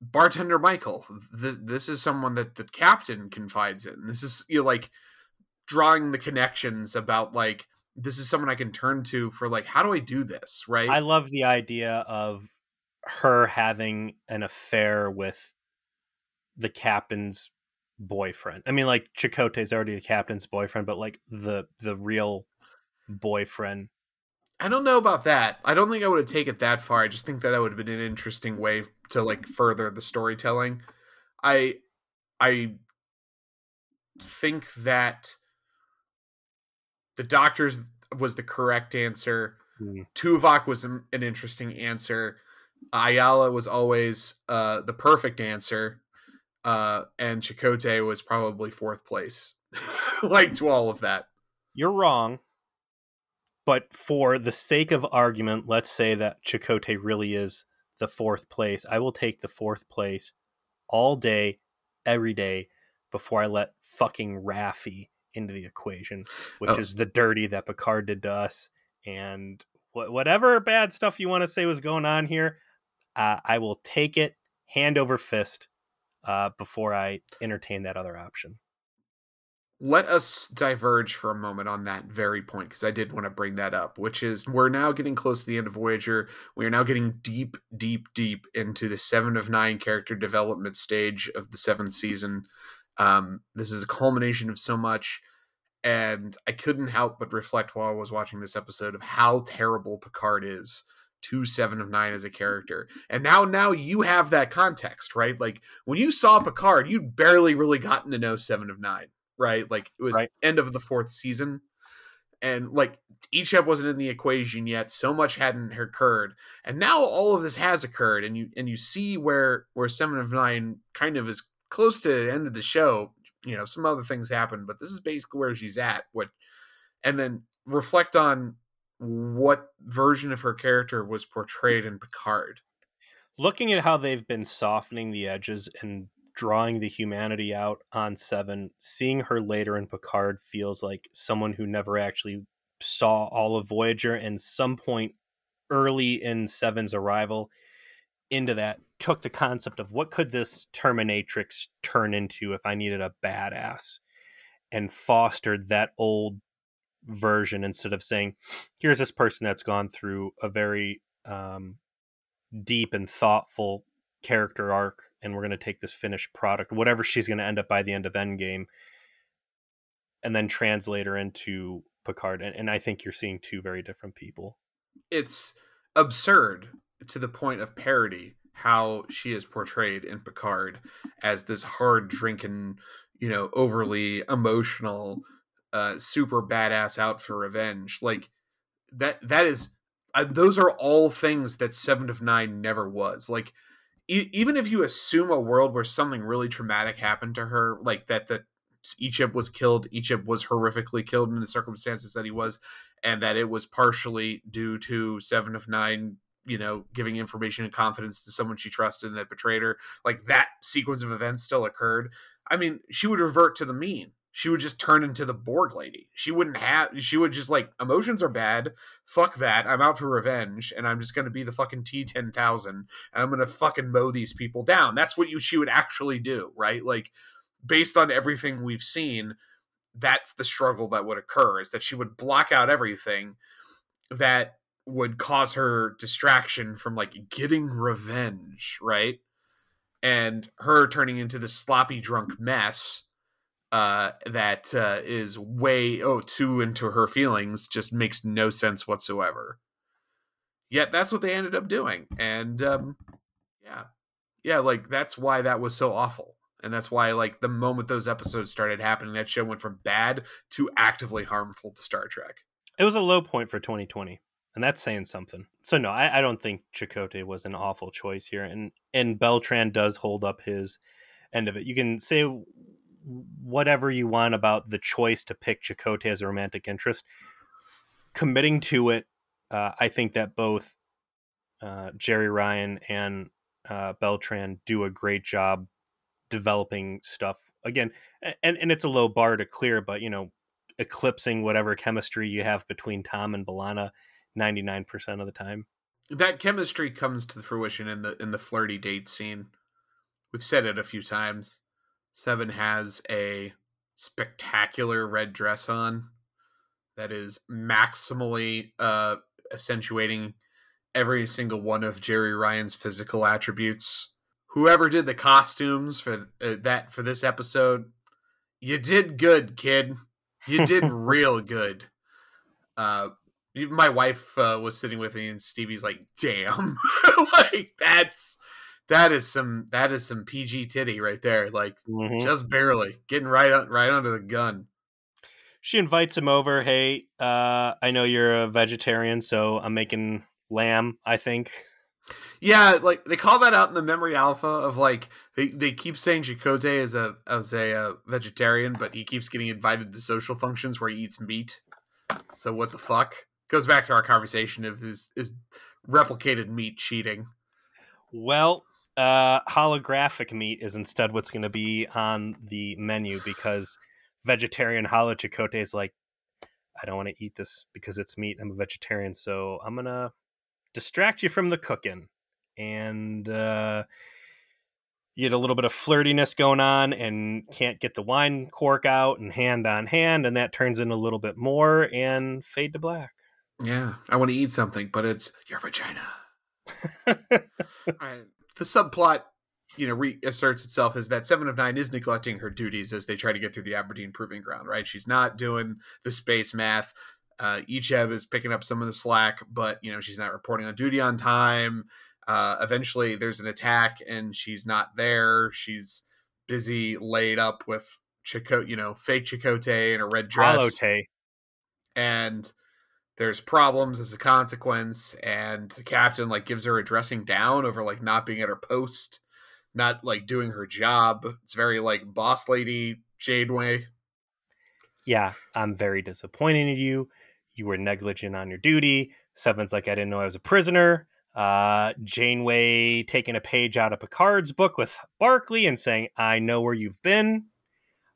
S1: bartender michael th- this is someone that the captain confides in. This is you know, like drawing the connections about like this is someone i can turn to for like how do i do this? Right?
S2: I love the idea of her having an affair with the captain's boyfriend. I mean, like Chakotay's already the captain's boyfriend, but like the the real boyfriend.
S1: I don't know about that. I don't think I would have taken it that far. I just think that that would have been an interesting way to like further the storytelling. I I think that the doctor's was the correct answer. Mm. Tuvok was an, an interesting answer. Ayala was always uh, the perfect answer uh, and Chakotay was probably fourth place, [laughs] like to all of that.
S2: You're wrong, but for the sake of argument, let's say that Chakotay really is the fourth place. I will take the fourth place all day, every day, before I let fucking Raffi into the equation, which oh. is the dirty that Picard did to us. And wh- whatever bad stuff you want to say was going on here, uh, I will take it hand over fist uh, before I entertain that other option.
S1: Let us diverge for a moment on that very point because I did want to bring that up, which is we're now getting close to the end of Voyager. We are now getting deep, deep, deep into the seven of nine character development stage of the seventh season. Um, this is a culmination of so much and I couldn't help but reflect while I was watching this episode of how terrible Picard is to seven of nine as a character and now now you have that context right like when you saw picard you'd barely really gotten to know seven of nine right like it was right. end of the fourth season and like Icheb wasn't in the equation yet so much hadn't occurred and now all of this has occurred and you and you see where where seven of nine kind of is close to the end of the show you know some other things happen but this is basically where she's at what and then reflect on what version of her character was portrayed in Picard.
S2: Looking at how they've been softening the edges and drawing the humanity out on Seven, seeing her later in Picard feels like someone who never actually saw all of Voyager and some point early in Seven's arrival into that took the concept of what could this Terminatrix turn into if I needed a badass and fostered that old version instead of saying, here's this person that's gone through a very um, deep and thoughtful character arc, and we're going to take this finished product, whatever she's going to end up by the end of Endgame, and then translate her into Picard. And, and I think you're seeing two very different people.
S1: It's absurd to the point of parody how she is portrayed in Picard as this hard drinking, you know, overly emotional, uh, super badass out for revenge. Like that. That is. Uh, those are all things that Seven of Nine never was. Like even if you assume a world where something really traumatic happened to her, like that that Icheb was killed, Icheb was horrifically killed in the circumstances that he was, and that it was partially due to Seven of Nine you know, giving information and confidence to someone she trusted and that betrayed her, like that sequence of events still occurred. I mean, she would revert to the mean. She would just turn into the Borg lady. She wouldn't have, she would just like, emotions are bad. Fuck that. I'm out for revenge and I'm just going to be the fucking T 10,000 and I'm going to fucking mow these people down. That's what you, she would actually do, right? Like, based on everything we've seen, that's the struggle that would occur is that she would block out everything that would cause her distraction from like getting revenge, right? And her turning into this sloppy drunk mess uh, that uh, is way oh too into her feelings just makes no sense whatsoever. Yet that's what they ended up doing, and um, yeah, yeah, like that's why that was so awful, and that's why like the moment those episodes started happening, that show went from bad to actively harmful to Star Trek.
S2: It was a low point for 2020 and that's saying something. So no, I, I, don't think Chakotay was an awful choice here, and and Beltran does hold up his end of it. You can say whatever you want about the choice to pick Chakotay as a romantic interest. Committing to it, uh, I think that both uh, Jeri Ryan and uh, Beltran do a great job developing stuff. Again, and and it's a low bar to clear, but you know, eclipsing whatever chemistry you have between Tom and B'Elanna 99% of the time.
S1: That chemistry comes to fruition in the in the flirty date scene. We've said it a few times. Seven has a spectacular red dress on that is maximally uh accentuating every single one of Jeri Ryan's physical attributes. Whoever did the costumes for uh, that for this episode, you did good, kid. You did [laughs] real good. Uh, my wife uh, was sitting with me and Stevie's like, "Damn, [laughs] like that's that is some that is some PG titty right there, like mm-hmm. just barely getting right on, right under the gun."
S2: She invites him over. Hey, uh, I know you're a vegetarian, so I'm making lamb. I think.
S1: Yeah, like they call that out in the memory alpha of like they, they keep saying Chakotay is a as a uh, vegetarian, but he keeps getting invited to social functions where he eats meat. So what the fuck? goes back to our conversation of is is replicated meat cheating.
S2: Well, uh, holographic meat is instead what's going to be on the menu because vegetarian holo Chakotay is like, I don't want to eat this because it's meat. I'm a vegetarian, so I'm gonna distract you from the cooking, and uh, you get a little bit of flirtiness going on, and can't get the wine cork out, and hand on hand, and that turns in a little bit more, and fade to black.
S1: Yeah, I want to eat something, but it's your vagina. [laughs] The subplot, you know, reasserts itself as that Seven of Nine is neglecting her duties as they try to get through the Aberdeen Proving Ground. Right, she's not doing the space math. Uh, Icheb is picking up some of the slack, but you know she's not reporting on duty on time. Uh, eventually, there's an attack, and she's not there. She's busy, laid up with Chakotay, you know, fake Chakotay in a red dress, Holote. and there's problems as a consequence and the captain like gives her a dressing down over like not being at her post not like doing her job it's very like boss lady Janeway
S2: yeah i'm very disappointed in you you were negligent on your duty. Seven's like, I didn't know I was a prisoner. Uh, Janeway taking a page out of Picard's book with Barclay and saying, I know where you've been.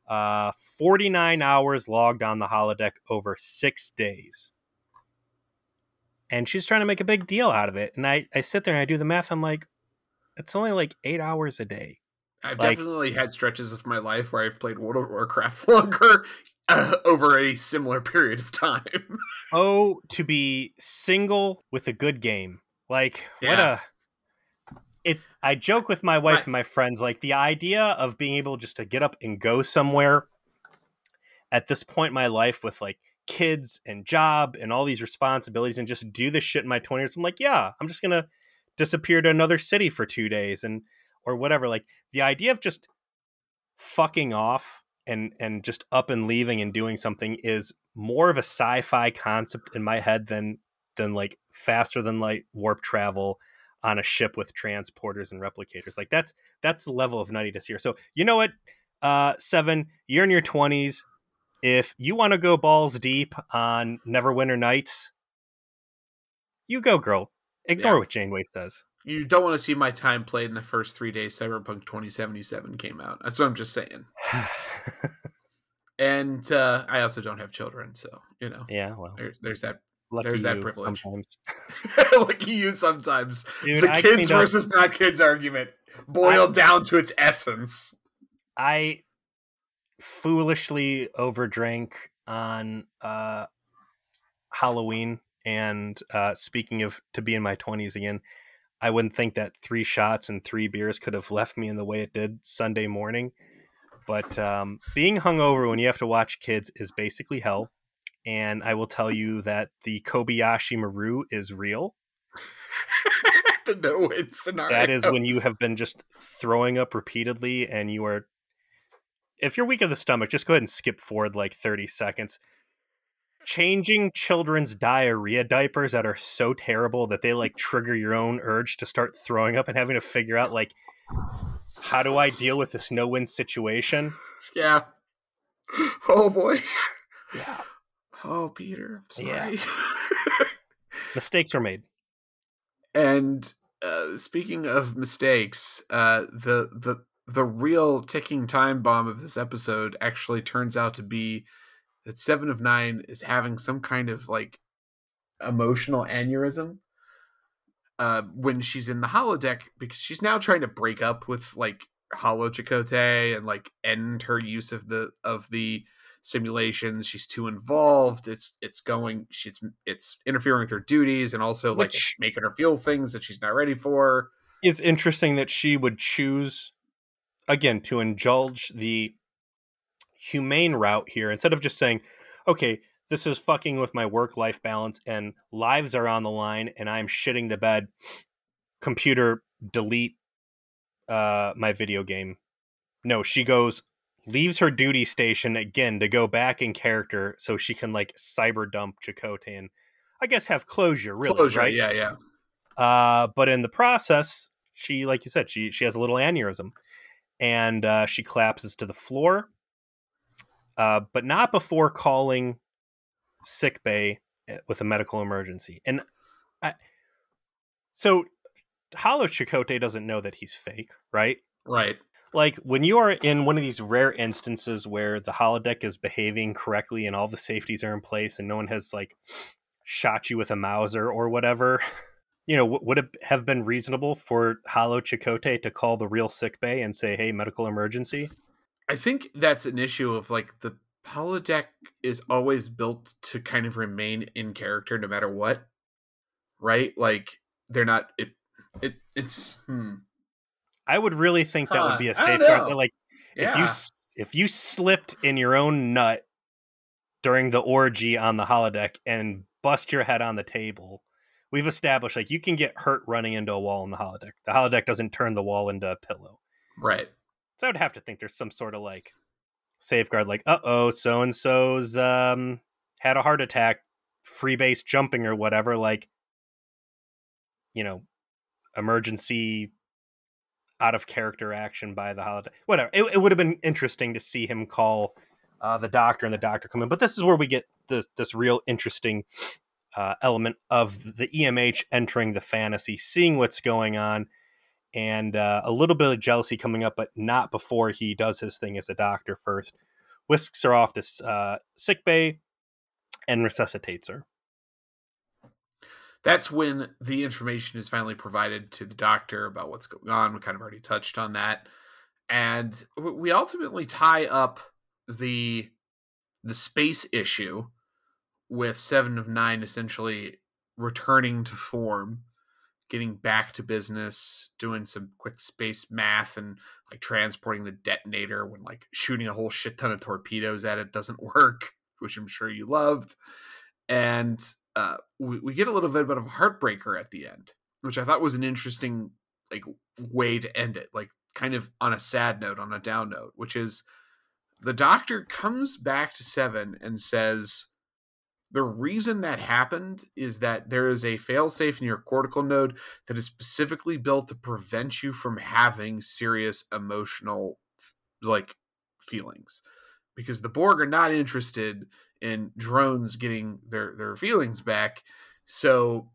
S2: Uh, 49 hours logged on the holodeck over six days. And she's trying to make a big deal out of it. And I, I sit there and I do the math. I'm like, it's only like eight hours a day.
S1: I've
S2: Like-
S1: definitely had stretches of my life where I've played World of Warcraft [laughs] longer uh, over a similar period of time. [laughs]
S2: Oh, to be single with a good game. Like what a it I joke with my wife and my friends like the idea of being able just to get up and go somewhere at this point in my life with like kids and job and all these responsibilities and just do this shit in my 20s. I'm like, yeah, I'm just to disappear to another city for 2 days and or whatever. Like the idea of just fucking off and and just up and leaving and doing something is more of a sci-fi concept in my head than than like faster than light warp travel on a ship with transporters and replicators. Like that's that's the level of nuttiness here. So you know what, uh, seven, you're in your twenties. If you want to go balls deep on Neverwinter Nights, you go, girl. Ignore
S1: Yeah.
S2: what Janeway says.
S1: you don't want to see my time played in the first three days Cyberpunk 2077 came out. That's what I'm just saying. [sighs] And uh, I also don't have children, so you know,
S2: yeah, well,
S1: there's, there's that.
S2: lucky
S1: there's that privilege.
S2: Sometimes. [laughs]
S1: like you sometimes.
S2: Dude,
S1: the
S2: I
S1: kids
S2: up-
S1: versus not kids argument boiled down to its essence.
S2: I foolishly overdrank on uh, Halloween, and uh, speaking of to be in my twenties again, I wouldn't think that three shots and three beers could have left me in the way it did Sunday morning. But um, being hungover when you have to watch kids is basically hell. And I will tell you that the Kobayashi Maru is real. [laughs]
S1: the no win scenario.
S2: That is when you have been just throwing up repeatedly and you are if you're weak of the stomach, just go ahead and skip forward like 30 seconds. Changing children's diarrhea diapers that are so terrible that they like trigger your own urge to start throwing up and having to figure out like how do I deal with this no win situation?
S1: Yeah. Oh boy.
S2: Yeah.
S1: Oh Peter. I'm
S2: Yeah. [laughs] Mistakes were made.
S1: and uh, speaking of mistakes, uh, the the the real ticking time bomb of this episode actually turns out to be that Seven of Nine is having some kind of like emotional aneurysm uh, when she's in the holodeck because she's now trying to break up with like Holo Chakotay and like end her use of the of the simulations. She's too involved. It's it's going. She's it's interfering with her duties and also like
S2: Which-
S1: making her feel things that she's not ready for.
S2: It's interesting that she would choose again to indulge the humane route here instead of just saying, okay, this is fucking with my work life balance and lives are on the line and I'm shitting the bed. Computer, delete uh, my video game. No, she goes, leaves her duty station again to go back in character so she can like cyber dump Chakotay and I guess have closure, really.
S1: Closure,
S2: right?
S1: yeah, yeah.
S2: Uh, but in the process, she, like you said, she she has a little aneurysm, and uh, she collapses to the floor. Uh, but not before calling sick bay eh, with a medical emergency. And I, so, Holo Chakotay doesn't know that he's fake, right?
S1: Right.
S2: like when you are in one of these rare instances where the holodeck is behaving correctly and all the safeties are in place and no one has like shot you with a Mauser or whatever, [laughs] you know, would it have been reasonable for Holo Chakotay to call the real sick bay and say, "Hey, medical emergency"?
S1: I think that's an issue of like the holodeck is always built to kind of remain in character no matter what. Right? Like they're not it it it's hmm.
S2: I would really think that would be a safeguard. Like if you if you slipped in your own nut during the orgy on the holodeck and bust your head on the table, we've established like you can get hurt running into a wall in the holodeck. The holodeck doesn't turn the wall into a pillow.
S1: right.
S2: So I would have to think there's some sort of like safeguard, like, uh oh, so and so's um had a heart attack, free base jumping or whatever, like you know, emergency out of character action by the holiday. Whatever. It, it would have been interesting to see him call uh, the doctor and the doctor come in. But this is where we get this this real interesting uh, element of the EMH entering the fantasy, seeing what's going on, and uh, a little bit of jealousy coming up, but not before he does his thing as a doctor first. Whisks her off to uh, sick bay and resuscitates her.
S1: That's when the information is finally provided to the doctor about what's going on. We kind of already touched on that. And we ultimately tie up the the space issue with Seven of Nine essentially returning to form, getting back to business, doing some quick space math and like transporting the detonator when like shooting a whole shit ton of torpedoes at it doesn't [laughs] work, which I'm sure you loved. And uh, we, we get a little bit of a heartbreaker at the end, which I thought was an interesting like way to end it, like kind of on a sad note, on a down note, which is the doctor comes back to Seven and says, the reason that happened is that there is a failsafe in your cortical node that is specifically built to prevent you from having serious emotional like feelings. Because the borg are not interested in drones getting their their feelings back so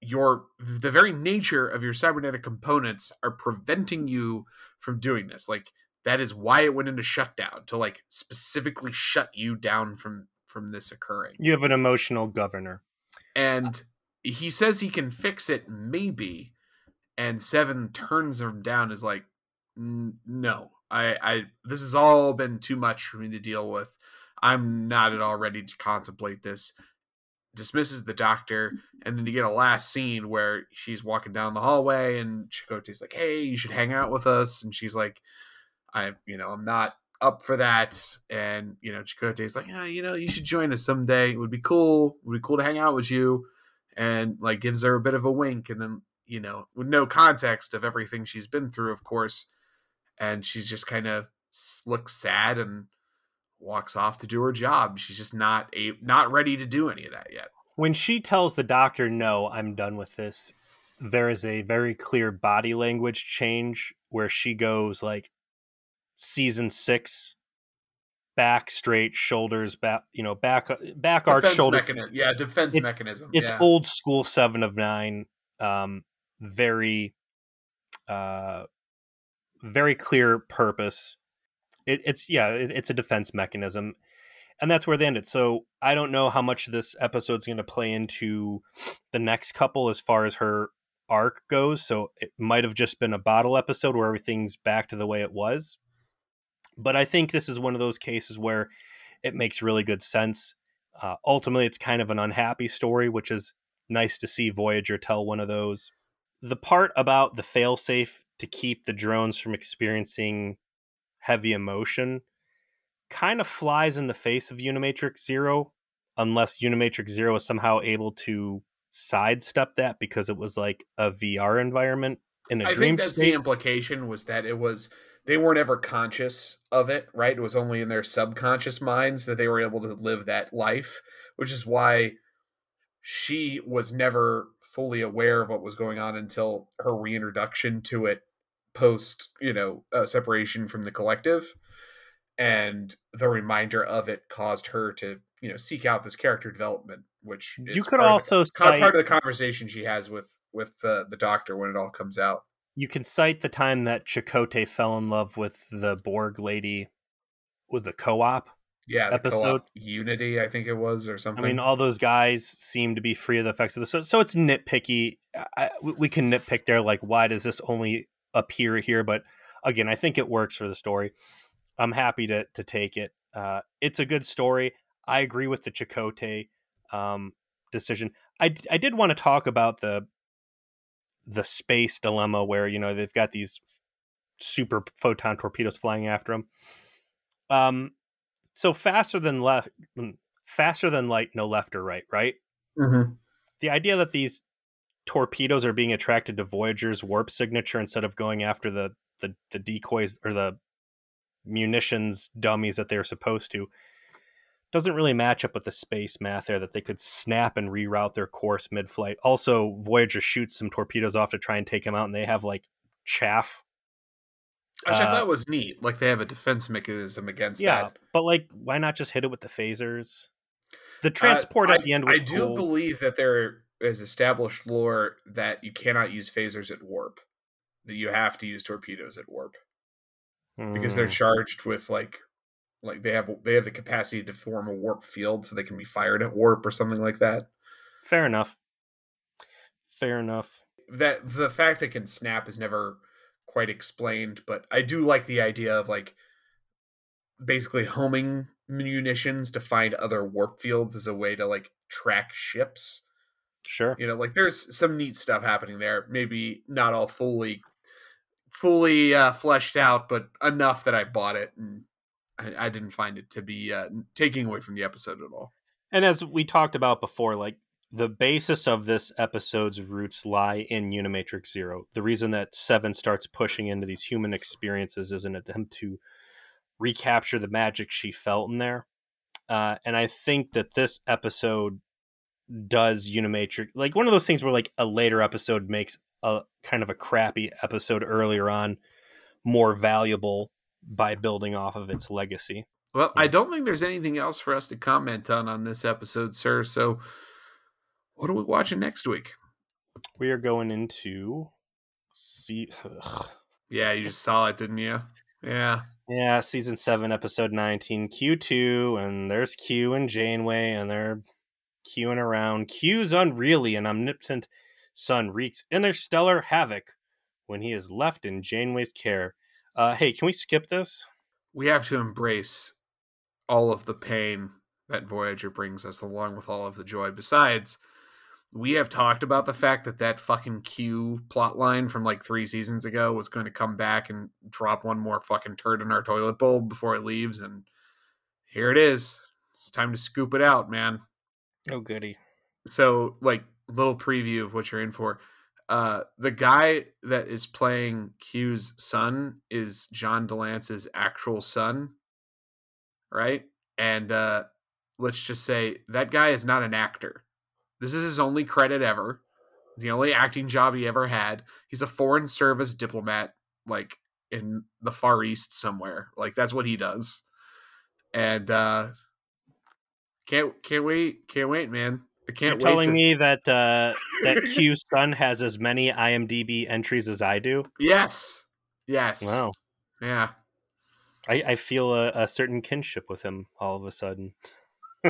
S1: your the very nature of your cybernetic components are preventing you from doing this. Like that is why it went into shutdown to like specifically shut you down from from this occurring.
S2: You have an emotional governor.
S1: And he says he can fix it, maybe. And Seven turns him down, is like, no, I, I, this has all been too much for me to deal with. I'm not at all ready to contemplate this. Dismisses the doctor, and then you get a last scene where she's walking down the hallway, and Chakotay's like, "Hey, you should hang out with us," and she's like, "I, you know, I'm not up for that. And, you know, Chakotay's like, yeah, you know, you should join us someday. It would be cool. It would be cool to hang out with you. And like gives her a bit of a wink. And then, you know, with no context of everything she's been through, of course. And she's just kind of looks sad and walks off to do her job. She's just not a not ready to do any of that yet.
S2: When she tells the doctor, "No, I'm done with this," there is a very clear body language change where she goes like, season six back straight shoulders back you know back back defense arch shoulder
S1: mechanism. yeah defense
S2: it's,
S1: mechanism
S2: it's
S1: yeah.
S2: old school seven of nine um very uh very clear purpose it, it's yeah it, it's a defense mechanism and that's where they ended so i don't know how much this episode's going to play into the next couple as far as her arc goes so it might have just been a bottle episode where everything's back to the way it was but I think this is one of those cases where it makes really good sense. Uh, ultimately, it's kind of an unhappy story, which is nice to see Voyager tell one of those. The part about the failsafe to keep the drones from experiencing heavy emotion kind of flies in the face of Unimatrix Zero, unless Unimatrix Zero is somehow able to sidestep that because it was like a VR environment in a
S1: I
S2: dream
S1: think that's
S2: state.
S1: the implication was that it was they weren't ever conscious of it, right? It was only in their subconscious minds that they were able to live that life, which is why she was never fully aware of what was going on until her reintroduction to it post, you know, uh, separation from the collective. And the reminder of it caused her to, you know, seek out this character development, which
S2: you could also
S1: the,
S2: cite,
S1: part of the conversation she has with with the the doctor when it all comes out
S2: you can cite the time that Chakotay fell in love with the Borg lady. Was the co-op?
S1: Yeah,
S2: episode
S1: co-op Unity, I think it was, or something.
S2: I mean, all those guys seem to be free of the effects of this, so, so it's nitpicky. I, we can nitpick there, like why does this only appear here? But again, I think it works for the story. I'm happy to to take it. Uh, it's a good story. I agree with the Chakotay um, decision. I I did want to talk about the the space dilemma where you know they've got these super photon torpedoes flying after them. Um, so faster than left, mm, faster than light, no left or right, right?
S1: Mm-hmm.
S2: The idea that these torpedoes are being attracted to Voyager's warp signature instead of going after the the, the decoys or the munitions dummies that they're supposed to doesn't really match up with the space math there that they could snap and reroute their course mid-flight. Also, Voyager shoots some torpedoes off to try and take them out, and they have like chaff.
S1: Which I
S2: Uh,
S1: thought was neat. Like they have a defense mechanism against
S2: yeah,
S1: that.
S2: but like, why not just hit it with the phasers? The transport
S1: Uh,
S2: at
S1: I-
S2: the end was
S1: I do
S2: cool.
S1: believe that there is established lore that you cannot use phasers at warp. That you have to use torpedoes at warp because they're
S2: Mm,
S1: charged with like like they have they have the capacity to form a warp field so they can be fired at warp or something like that.
S2: fair enough. Fair enough.
S1: That the fact it can snap is never quite explained, but I do like the idea of like basically homing munitions to find other warp fields as a way to like track ships.
S2: Sure.
S1: you know like there's some neat stuff happening there maybe not all fully fully uh, fleshed out but enough that i bought it and i, I didn't find it to be uh, taking away from the episode at all
S2: And as we talked about before, like the basis of this episode's roots lie in Unimatrix Zero. The reason that Seven starts pushing into these human experiences is an attempt to recapture the magic she felt in there. Uh, and I think that this episode does Unimatrix like one of those things where like a later episode makes a kind of a crappy episode earlier on more valuable by building off of its legacy.
S1: well i don't think there's anything else for us to comment on on this episode sir so what are we watching next week
S2: We are going into see ugh. [sighs]
S1: yeah you just saw it didn't you yeah
S2: Yeah, season seven, episode nineteen, Q two, and there's Q and Janeway, and they're queuing around. Q's unreally and omnipotent son wreaks interstellar havoc when he is left in Janeway's care. Uh, hey, can we skip this?
S1: we have to embrace all of the pain that Voyager brings us, along with all of the joy. Besides, we have talked about the fact that that fucking Q plot line from like three seasons ago was going to come back and drop one more fucking turd in our toilet bowl before it leaves, and here it is. It's time to scoop it out, man.
S2: Oh, goody.
S1: So, like, little preview of what you're in for. Uh, the guy that is playing Q's son is John de Lancie's actual son, right? And uh, let's just say that guy is not an actor. This is his only credit ever. The only acting job he ever had. He's a foreign service diplomat, like in the Far East somewhere. Like that's what he does. And uh, can't can't wait, can't wait, man. I
S2: You're
S1: can't wait.
S2: telling
S1: to-
S2: me that uh, that Q's son has as many IMDb entries as I do?
S1: Yes. Yes.
S2: Wow.
S1: Yeah.
S2: I, I feel a, a certain kinship with him all of a sudden.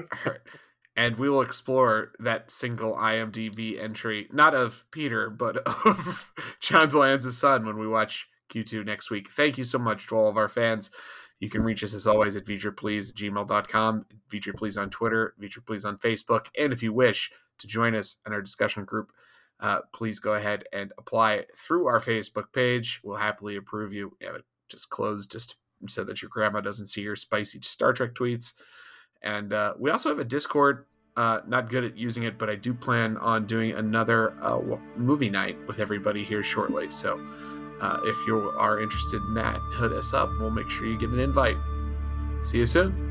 S2: [laughs]
S1: and we will explore that single IMDb entry, not of Peter, but [laughs] of John de Lancie's son when we watch Q2 next week. Thank you so much to all of our fans. You can reach us as always at featureplease at gmail.com, featureplease on Twitter, featureplease on Facebook. And if you wish to join us in our discussion group, uh, please go ahead and apply through our Facebook page. We'll happily approve you. We have it just closed just so that your grandma doesn't see your spicy Star Trek tweets. And uh, we also have a Discord. Uh, not good at using it, but I do plan on doing another uh, movie night with everybody here shortly. So uh, if you are interested in that, hit us up. We'll make sure you get an invite. See you soon.